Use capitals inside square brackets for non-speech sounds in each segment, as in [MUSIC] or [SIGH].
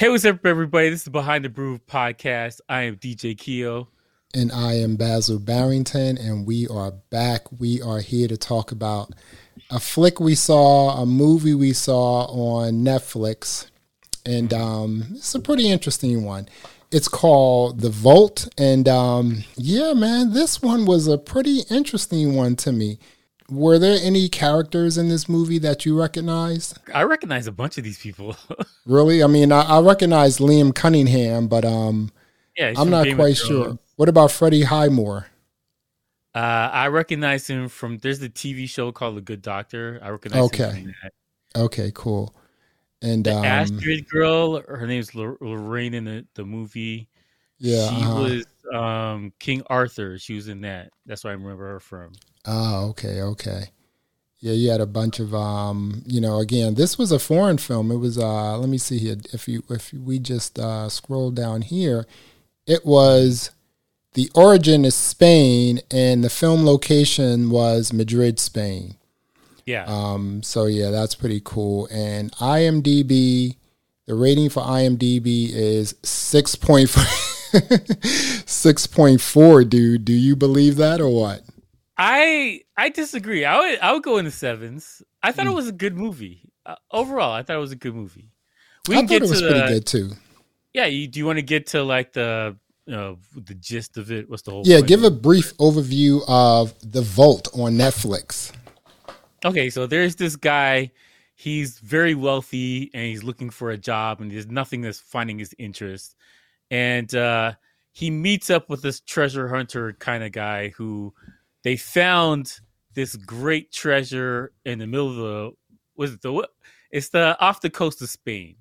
Hey, what's up, everybody? This is Behind the Brew podcast. I am DJ Keo. And I am Basil Barrington, and we are back. We are here to talk about a flick we saw, a movie we saw on Netflix. And um, it's a pretty interesting one. It's called The Vault. And um, yeah, man, this one was a pretty interesting one to me were there any characters in this movie that you recognized? I recognize a bunch of these people. [LAUGHS] really? I mean, I, I, recognize Liam Cunningham, but um, yeah, I'm not quite sure. What about Freddie Highmore? Uh, I recognize him from. There's the TV show called The Good Doctor. I recognize okay. him. Okay, cool. And the um, Astrid girl, her name's Lorraine in the, the movie. Yeah, she uh-huh. was um, King Arthur. She was in that. That's why I remember her from. Oh, okay, okay. Yeah, you had a bunch of um, you know, again, this was a foreign film. It was uh let me see here. If you if we just uh scroll down here, it was the origin is Spain and the film location was Madrid, Spain. Yeah. Um so yeah, that's pretty cool. And IMDb the rating for IMDb is 6.4 [LAUGHS] 6.4, dude. Do you believe that or what? I I disagree. I would I would go in the sevens. I thought mm. it hmm. was a good movie uh, overall. I thought it was a good movie. We I get it was pretty good too. Yeah, you, do you want to get to like the uh, the gist of it? What's the whole? Yeah, give a brief overview of the Vault on Netflix. Okay, so there's this guy. He's very wealthy and he's looking for a job, and there's nothing that's finding his interest. And uh, he meets up with this treasure hunter kind of guy who they found this great treasure in the middle of the was it the it's the off the coast of Spain.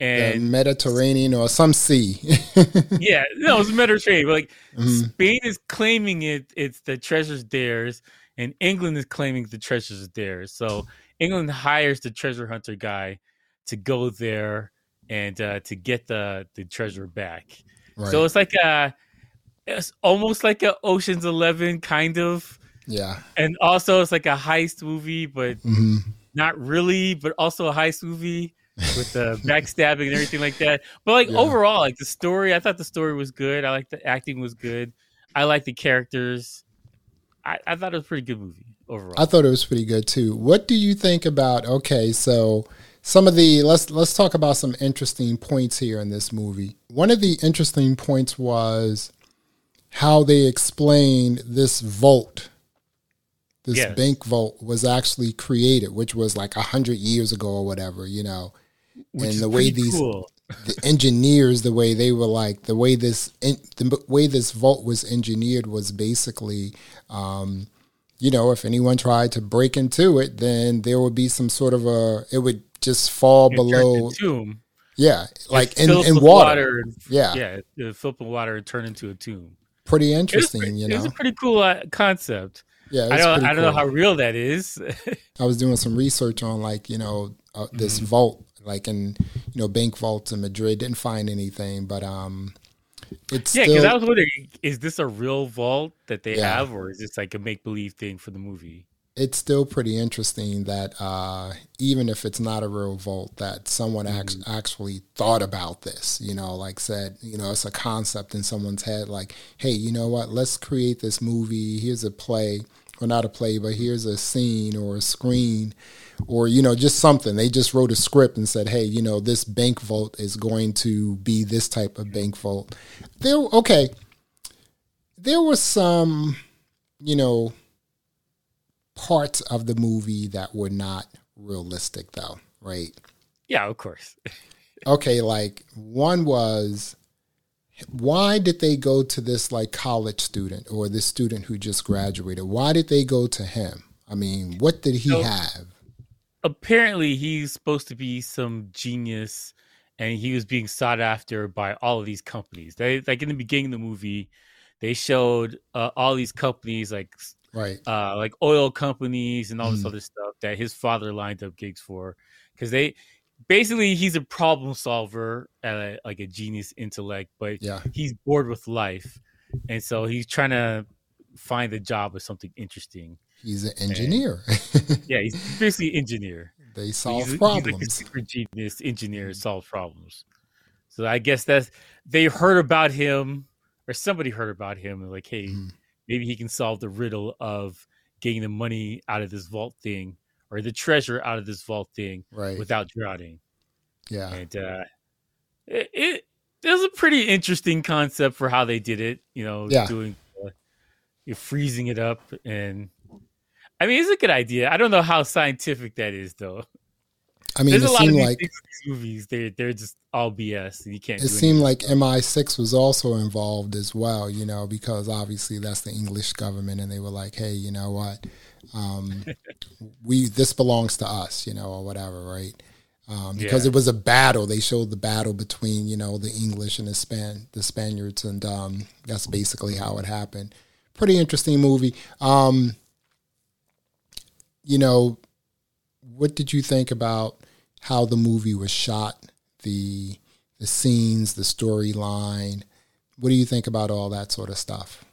And the Mediterranean or some sea. [LAUGHS] yeah, no, it's Mediterranean. Like mm-hmm. Spain is claiming it, it's the treasure's theirs, and England is claiming the treasure's theirs. So England hires the treasure hunter guy to go there and uh, to get the the treasure back. Right. So it's like a it's almost like a Ocean's Eleven kind of. Yeah. And also, it's like a heist movie, but mm-hmm. not really, but also a heist movie with the [LAUGHS] backstabbing and everything like that. But like yeah. overall, like the story, I thought the story was good. I like the acting was good. I like the characters. I, I thought it was a pretty good movie overall. I thought it was pretty good too. What do you think about? Okay, so some of the let's let's talk about some interesting points here in this movie. One of the interesting points was how they explained this vault, this yes. bank vault was actually created, which was like a hundred years ago or whatever, you know. Which and the way these cool. [LAUGHS] the engineers, the way they were like, the way this the way this vault was engineered was basically, um, you know, if anyone tried to break into it, then there would be some sort of a it would just fall it below tomb. Yeah, like in, in water. water. Yeah, yeah, fill up with water and turn into a tomb pretty interesting. you know, it's a pretty cool uh, concept. Yeah, I don't. I don't cool. know how real that is. [LAUGHS] I was doing some research on like you know uh, this mm-hmm. vault, like in you know bank vaults in Madrid. Didn't find anything, but um, it's yeah. Because I was wondering, is this a real vault that they yeah. have, or is this like a make believe thing for the movie? It's still pretty interesting that uh, even if it's not a revolt, that someone mm-hmm. actually thought about this. You know, like said, you know, it's a concept in someone's head. Like, hey, you know what? Let's create this movie. Here's a play, or not a play, but here's a scene or a screen, or you know, just something. They just wrote a script and said, hey, you know, this bank vault is going to be this type of bank vault. There, okay. There was some, you know parts of the movie that were not realistic though, right? Yeah, of course. [LAUGHS] okay, like one was why did they go to this like college student or this student who just graduated? Why did they go to him? I mean, what did he so, have? Apparently, he's supposed to be some genius and he was being sought after by all of these companies. They like in the beginning of the movie, they showed uh, all these companies like right? Uh, like oil companies and all this mm. other stuff that his father lined up gigs for, because they basically he's a problem solver a, like a genius intellect, but yeah. he's bored with life, and so he's trying to find a job with something interesting. He's an engineer. And, yeah, he's [LAUGHS] basically an engineer. They solve he's, problems. He's like a super genius engineer solve problems. So I guess that's they heard about him or somebody heard about him and like, hey, mm. Maybe he can solve the riddle of getting the money out of this vault thing or the treasure out of this vault thing right. without drowning. Yeah. And uh it, it it was a pretty interesting concept for how they did it, you know, yeah. doing uh, you're freezing it up and I mean, it's a good idea. I don't know how scientific that is, though. I mean, There's it seemed like movies they they're just all BS. You can't. It seemed like MI6 was also involved as well, you know, because obviously that's the English government, and they were like, "Hey, you know what? Um, [LAUGHS] we this belongs to us, you know, or whatever, right?" Um, because yeah. it was a battle. They showed the battle between you know the English and the Span the Spaniards, and um, that's basically how it happened. Pretty interesting movie. Um, you know, what did you think about how the movie was shot, the the scenes, the storyline? What do you think about all that sort of stuff?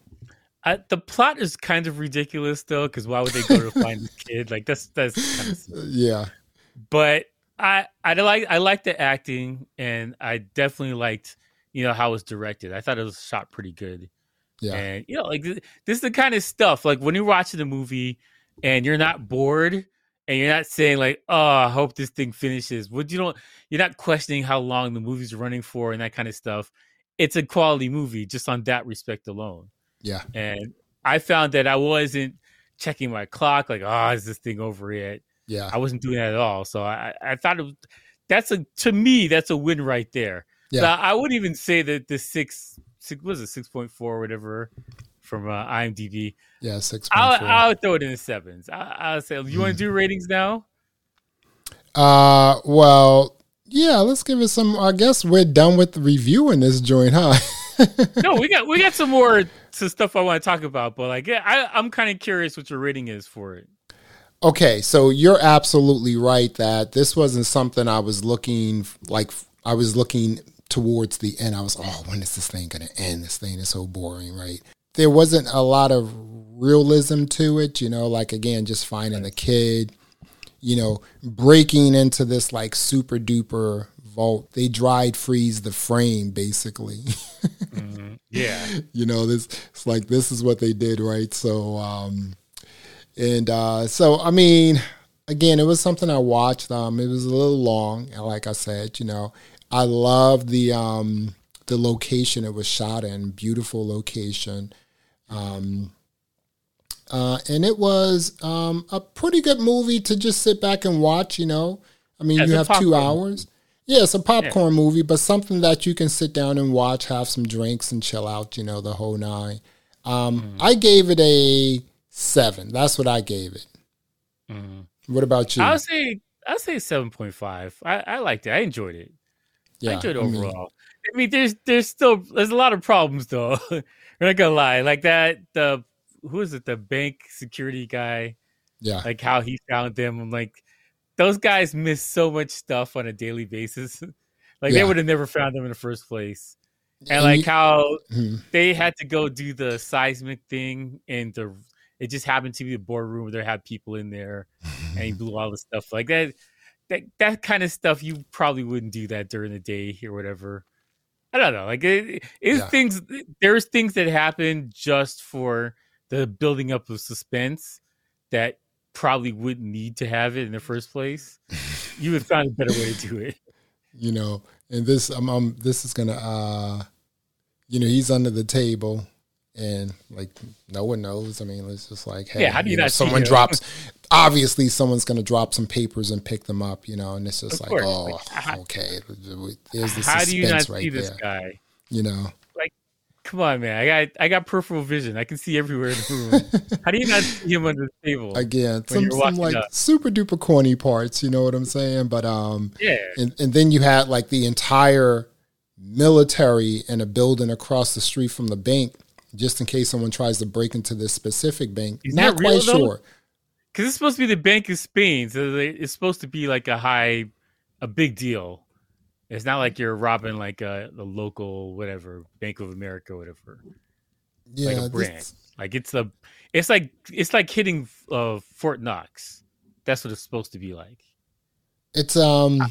Uh, the plot is kind of ridiculous though, because why would they go to find this kid? Like that's that's kind of [LAUGHS] yeah. But I I like I liked the acting, and I definitely liked you know how it was directed. I thought it was shot pretty good. Yeah, and you know like this is the kind of stuff like when you're watching the movie and you're not bored and you're not saying like, "Oh, I hope this thing finishes." Would you don't you're not questioning how long the movie's running for and that kind of stuff. It's a quality movie just on that respect alone. Yeah. And I found that I wasn't checking my clock like, "Oh, is this thing over yet?" Yeah. I wasn't doing that at all. So I I thought it was, that's a to me that's a win right there. Yeah. So I wouldn't even say that the six, six was it six point four or whatever from uh, IMDb. Yeah, six. I'll, I'll, throw it in the sevens. I, will say, you want to do ratings now? Uh, well, yeah. Let's give it some. I guess we're done with reviewing this joint, huh? [LAUGHS] no, we got we got some more some stuff I want to talk about, but like, yeah, I, I'm kind of curious what your rating is for it. Okay, so you're absolutely right that this wasn't something I was looking like. I was looking towards the end. I was, oh, when is this thing going to end? This thing is so boring, right? There wasn't a lot of realism to it, you know, like again, just finding the kid, you know, breaking into this like super duper vault. They dried freeze the frame basically. [LAUGHS] mm-hmm. Yeah. you know, this it's like this is what they did, right? So um and uh so I mean, again, it was something I watched. Um it was a little long, and like I said, you know, I love the um the location it was shot in, beautiful location. Um, uh, and it was um, a pretty good movie to just sit back and watch. You know, I mean, As you have two hours. Yeah, it's a popcorn yeah. movie, but something that you can sit down and watch, have some drinks, and chill out. You know, the whole nine. Um, mm. I gave it a seven. That's what I gave it. Mm. What about you? I would say I would say seven point five. I, I liked it. I enjoyed it. Yeah, I enjoyed it overall. I mean, I mean, there's there's still there's a lot of problems though. [LAUGHS] We're not gonna lie, like that. The who is it? The bank security guy. Yeah. Like how he found them. I'm like, those guys miss so much stuff on a daily basis. [LAUGHS] like yeah. they would have never found them in the first place. And, and like how mm-hmm. they had to go do the seismic thing, and the it just happened to be the boardroom where they had people in there, and he [LAUGHS] blew all the stuff like that. That that kind of stuff you probably wouldn't do that during the day or whatever. I don't know. Like it, it's yeah. things. There's things that happen just for the building up of suspense that probably wouldn't need to have it in the first place. [LAUGHS] you would find a better way to do it. You know, and this, um, um this is gonna, uh, you know, he's under the table and like no one knows. I mean, it's just like, hey, yeah, how do you, you know, someone drops obviously someone's going to drop some papers and pick them up, you know, and it's just like, oh, like, how, okay, [LAUGHS] there's the how do you not right see this guy? You know, like, come on, man, I got I got peripheral vision, I can see everywhere in the room. [LAUGHS] how do you not see him under the table? Again, some, some like up? super duper corny parts, you know what I'm saying? But um, yeah, and and then you had like the entire military in a building across the street from the bank. Just in case someone tries to break into this specific bank, Is not quite sure because it's supposed to be the Bank of Spain, so it's supposed to be like a high, a big deal. It's not like you're robbing like a the local whatever Bank of America, whatever. Yeah, like a brand. This... Like it's a, it's like it's like hitting uh, Fort Knox. That's what it's supposed to be like. It's um,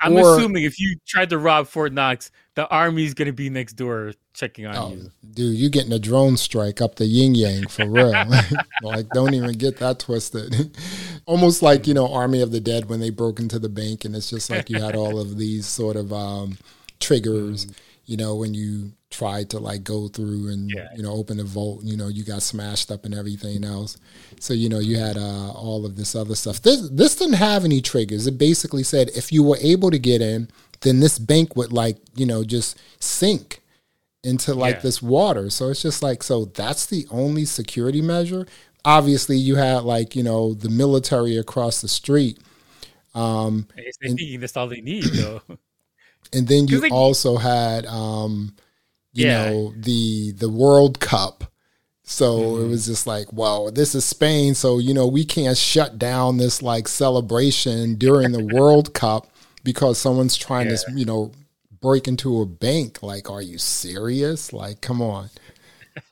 I'm or, assuming if you tried to rob Fort Knox, the army's going to be next door checking on oh, you. Dude, you getting a drone strike up the yin yang for real. [LAUGHS] [LAUGHS] like, don't even get that twisted. [LAUGHS] Almost like, you know, Army of the Dead when they broke into the bank, and it's just like you had all of these sort of um, triggers, mm-hmm. You know, when you tried to like go through and yeah. you know open the vault you know you got smashed up and everything else. So you know you had uh, all of this other stuff. This this didn't have any triggers. It basically said if you were able to get in then this bank would like you know just sink into like yeah. this water. So it's just like so that's the only security measure. Obviously you had like you know the military across the street um I guess and, thinking that's all they need though and then you also had um you yeah. know the the World Cup. So mm-hmm. it was just like, well, this is Spain, so you know we can't shut down this like celebration during the World Cup because someone's trying yeah. to you know break into a bank. Like, are you serious? Like, come on.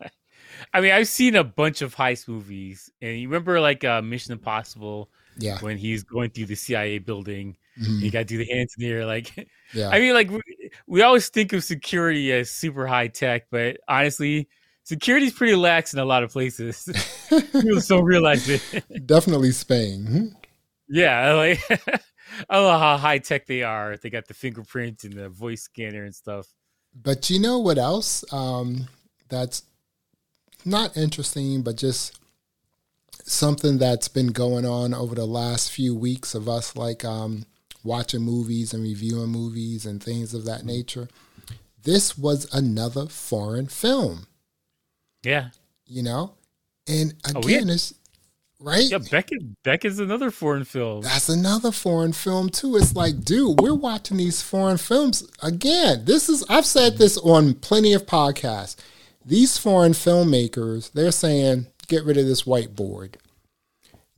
[LAUGHS] I mean, I've seen a bunch of heist movies, and you remember like uh, Mission Impossible, yeah, when he's going through the CIA building, mm-hmm. you got to do the hands in the air, like [LAUGHS] yeah. I mean, like we, we always think of security as super high tech, but honestly, security is pretty lax in a lot of places. [LAUGHS] People don't realize it. [LAUGHS] Definitely Spain. Hmm? Yeah, like I don't know how high tech they are. They got the fingerprint and the voice scanner and stuff. But you know what else? Um, that's not interesting, but just something that's been going on over the last few weeks of us like um, watching movies and reviewing movies and things of that nature. This was another foreign film. Yeah. You know? And oh, again, oh, it's right? Yeah, Beckett Beck is another foreign film. That's another foreign film too. It's like, dude, we're watching these foreign films again. This is I've said this on plenty of podcasts. These foreign filmmakers, they're saying, get rid of this whiteboard.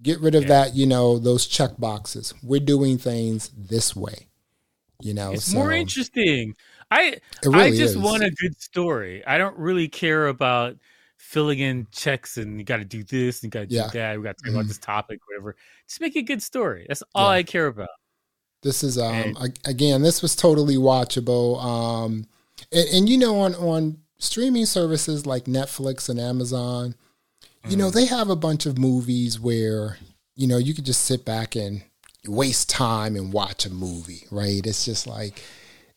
Get rid of yeah. that, you know, those check boxes. We're doing things this way. You know, it's so, more interesting. I really I just is. want a good story. I don't really care about filling in checks and you got to do this and you got to do that. We got to talk mm-hmm. about this topic, whatever. Just make a good story. That's all yeah. I care about. This is um and, again, this was totally watchable. Um, and, and you know, on on streaming services like Netflix and Amazon, you know, they have a bunch of movies where, you know, you could just sit back and waste time and watch a movie, right? It's just like,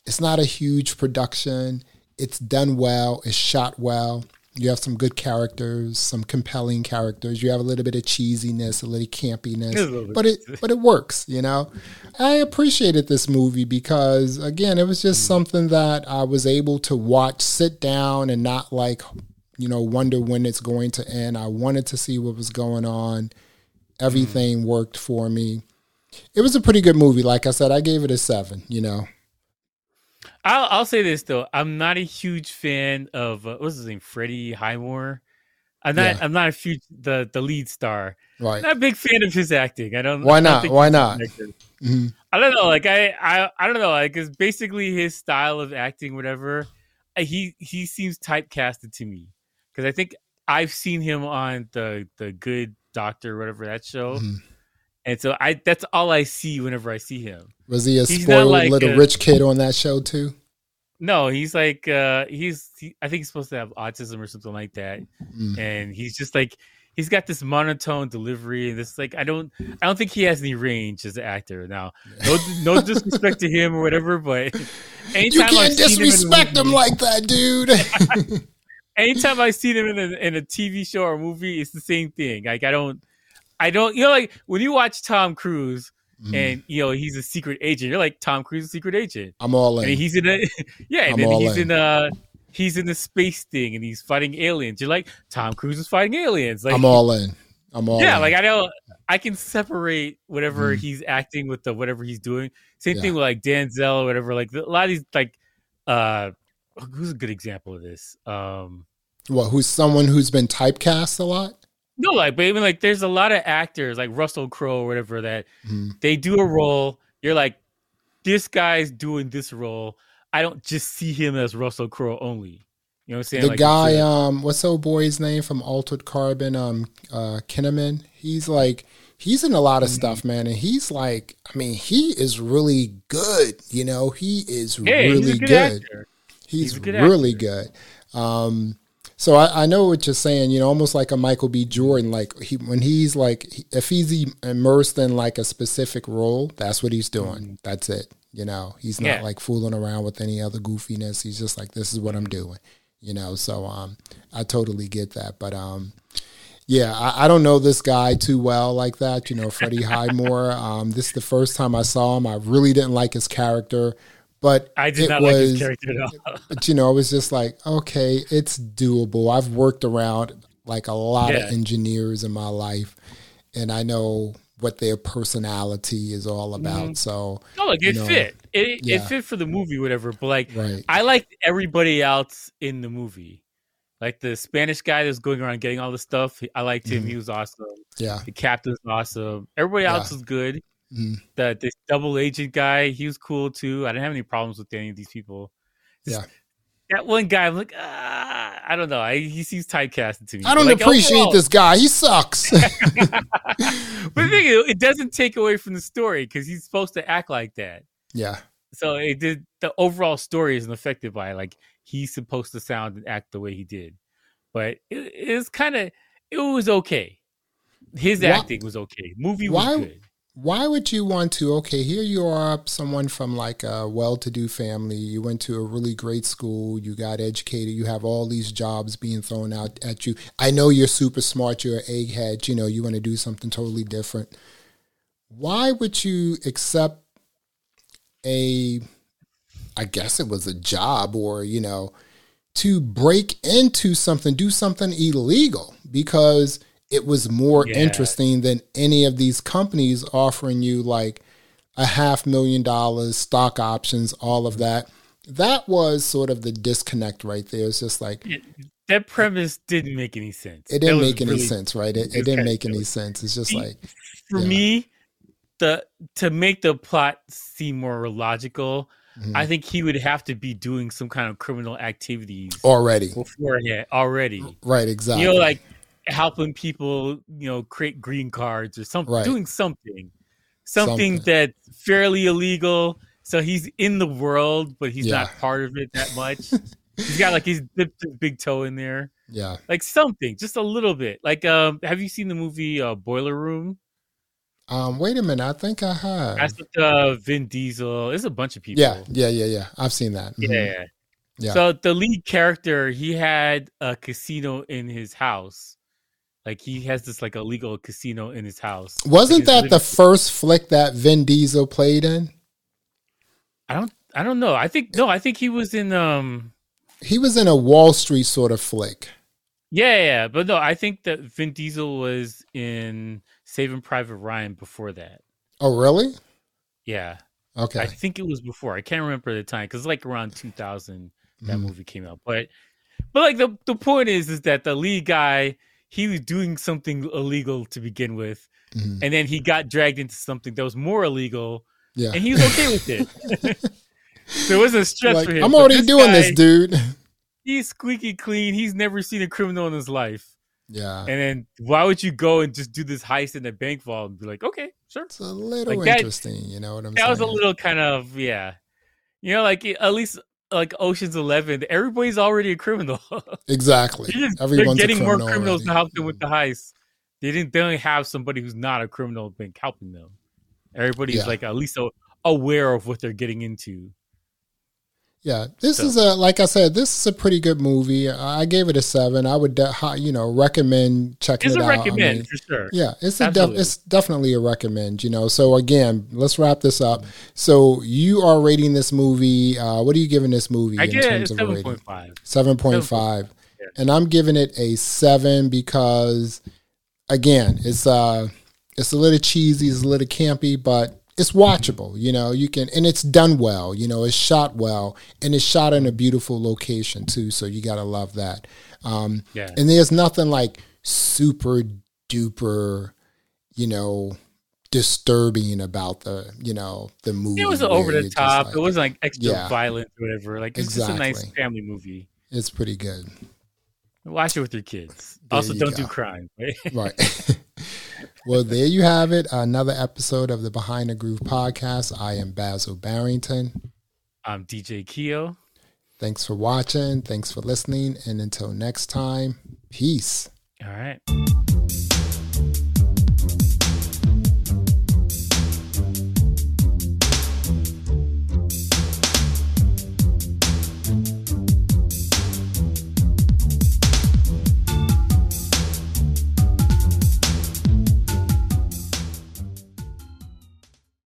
it's not a huge production. It's done well, it's shot well. You have some good characters, some compelling characters. You have a little bit of cheesiness, a little campiness, but it but it works. You know, I appreciated this movie because again, it was just mm. something that I was able to watch, sit down, and not like you know, wonder when it's going to end. I wanted to see what was going on. Everything mm. worked for me. It was a pretty good movie. Like I said, I gave it a seven, you know. I'll, I'll say this though. I'm not a huge fan of uh, what's his name, Freddie Highmore. I'm not. Yeah. I'm not a huge the the lead star. Right. I'm not a big fan of his acting. I don't. Why not? Don't Why not? Mm-hmm. I don't know. Like I, I, I don't know. Like it's basically his style of acting, whatever. He he seems typecasted to me because I think I've seen him on the the Good Doctor, whatever that show. Mm-hmm. And so I that's all I see whenever I see him. Was he a he's spoiled like little a, rich kid on that show too? No, he's like uh he's he, I think he's supposed to have autism or something like that. Mm. And he's just like he's got this monotone delivery and this like I don't I don't think he has any range as an actor. Now, no no [LAUGHS] disrespect to him or whatever, but you can't disrespect him, him like that, dude. [LAUGHS] anytime I see them in a, in a TV show or movie, it's the same thing. Like I don't, I don't, you know, like when you watch Tom Cruise mm. and you know he's a secret agent, you're like Tom Cruise, is a secret agent. I'm all in. And he's in a, [LAUGHS] yeah, and I'm then he's in. in a, he's in the space thing and he's fighting aliens. You're like Tom Cruise is fighting aliens. Like I'm all in. I'm all yeah. In. Like I know I can separate whatever mm. he's acting with the whatever he's doing. Same yeah. thing with like Denzel or whatever. Like a lot of these like uh who's a good example of this? Um, what? Who's someone who's been typecast a lot? No, like, but even like, there's a lot of actors like Russell Crowe or whatever that mm-hmm. they do a role. You're like, this guy's doing this role. I don't just see him as Russell Crowe only. You know what I'm saying? The like, guy, um, what's old boy's name from Altered Carbon? Um, uh, Kinnaman. He's like he's in a lot of mm-hmm. stuff, man, and he's like, I mean, he is really good. You know, he is really he's good. good. He's, he's good really actor. good. Um, so I, I, know what you're saying. You know, almost like a Michael B. Jordan. Like he, when he's like, if he's immersed in like a specific role, that's what he's doing. Mm-hmm. That's it. You know, he's not yeah. like fooling around with any other goofiness. He's just like, this is what I'm doing. You know, so um, I totally get that. But um, yeah, I, I, don't know this guy too well like that. You know, Freddie [LAUGHS] Highmore. Um, this is the first time I saw him. I really didn't like his character. But I did not was, like his character at all. but you know, I was just like, okay, it's doable. I've worked around like a lot yeah. of engineers in my life, and I know what their personality is all about. Mm-hmm. So, oh, look, it know, fit. It, yeah. it fit for the movie, whatever. But like, right. I liked everybody else in the movie. Like the Spanish guy that's going around getting all the stuff. I liked him. Mm-hmm. He was awesome. Yeah. The captain's awesome. Everybody else yeah. was good. Mm. The this double agent guy, he was cool too. I didn't have any problems with any of these people. Just, yeah. That one guy, I'm like, ah, I don't know. I, he seems typecasted to me. I don't like, appreciate overall, this guy. He sucks. [LAUGHS] but the [LAUGHS] thing is, it doesn't take away from the story because he's supposed to act like that. Yeah. So it did. The overall story isn't affected by it. Like he's supposed to sound and act the way he did, but it, it's kind of it was okay. His acting was okay. Movie was why, good why would you want to okay here you are someone from like a well-to-do family. You went to a really great school. You got educated. You have all these jobs being thrown out at you. I know you're super smart. You're an egghead. You know you want to do something totally different. Why would you accept a i guess it was a job or you know to break into something do something illegal? Because it was more yeah. interesting than any of these companies offering you like a half million dollars, stock options, all of that. That was sort of the disconnect right there. It's just like that premise didn't make any sense. It didn't make any really sense, right? It, it didn't make any sense. It's just like for yeah. me, the to make the plot seem more logical, mm-hmm. I think he would have to be doing some kind of criminal activities already beforehand. Already, right? Exactly. You know, like helping people, you know, create green cards or something, right. doing something, something, something that's fairly illegal. So he's in the world, but he's yeah. not part of it that much. [LAUGHS] he's got like he's dipped his big toe in there. Yeah, like something, just a little bit. Like, um, have you seen the movie uh, Boiler Room? Um, wait a minute, I think I have. That's with uh, Vin Diesel. There's a bunch of people. Yeah, yeah, yeah, yeah. I've seen that. Mm-hmm. Yeah. Yeah. So the lead character, he had a casino in his house, like he has this like illegal casino in his house. Wasn't like that the first flick that Vin Diesel played in? I don't I don't know. I think no, I think he was in um he was in a Wall Street sort of flick. Yeah, yeah, but no, I think that Vin Diesel was in Saving Private Ryan before that. Oh, really? Yeah. Okay. I think it was before. I can't remember the time because like around 2000 that mm. movie came out. But but like the the point is is that the lead guy he was doing something illegal to begin with, mm-hmm. and then he got dragged into something that was more illegal. Yeah. and he was okay with it. [LAUGHS] so it wasn't a stress like, for him. I'm already this doing guy, this, dude. He's squeaky clean. He's never seen a criminal in his life. Yeah. And then why would you go and just do this heist in a bank vault and be like, okay, sure. It's a little like interesting, that, you know what I'm that saying? That was a little kind of yeah. You know, like at least like Ocean's Eleven, everybody's already a criminal. [LAUGHS] exactly. Just, they're getting more criminals to help them with the heist. They didn't. They don't have somebody who's not a criminal been helping them. Everybody's yeah. like at least aware of what they're getting into. Yeah, this so. is a like I said, this is a pretty good movie. I gave it a seven. I would, de- you know, recommend checking it's it out. It's a recommend I mean, for sure. Yeah, it's a def- it's definitely a recommend. You know, so again, let's wrap this up. So you are rating this movie. Uh, what are you giving this movie I in terms of 7. rating? 5. Seven point five, and I'm giving it a seven because, again, it's uh, it's a little cheesy, it's a little campy, but it's watchable you know you can and it's done well you know it's shot well and it's shot in a beautiful location too so you gotta love that. Um yeah. and there's nothing like super duper you know disturbing about the you know the movie it was over the top like, it wasn't like extra yeah, violent or whatever like it's exactly. just a nice family movie. It's pretty good. Watch it with your kids. There also you don't go. do crime right [LAUGHS] [LAUGHS] well, there you have it. Another episode of the Behind the Groove podcast. I am Basil Barrington. I'm DJ Keo. Thanks for watching. Thanks for listening. And until next time, peace. All right.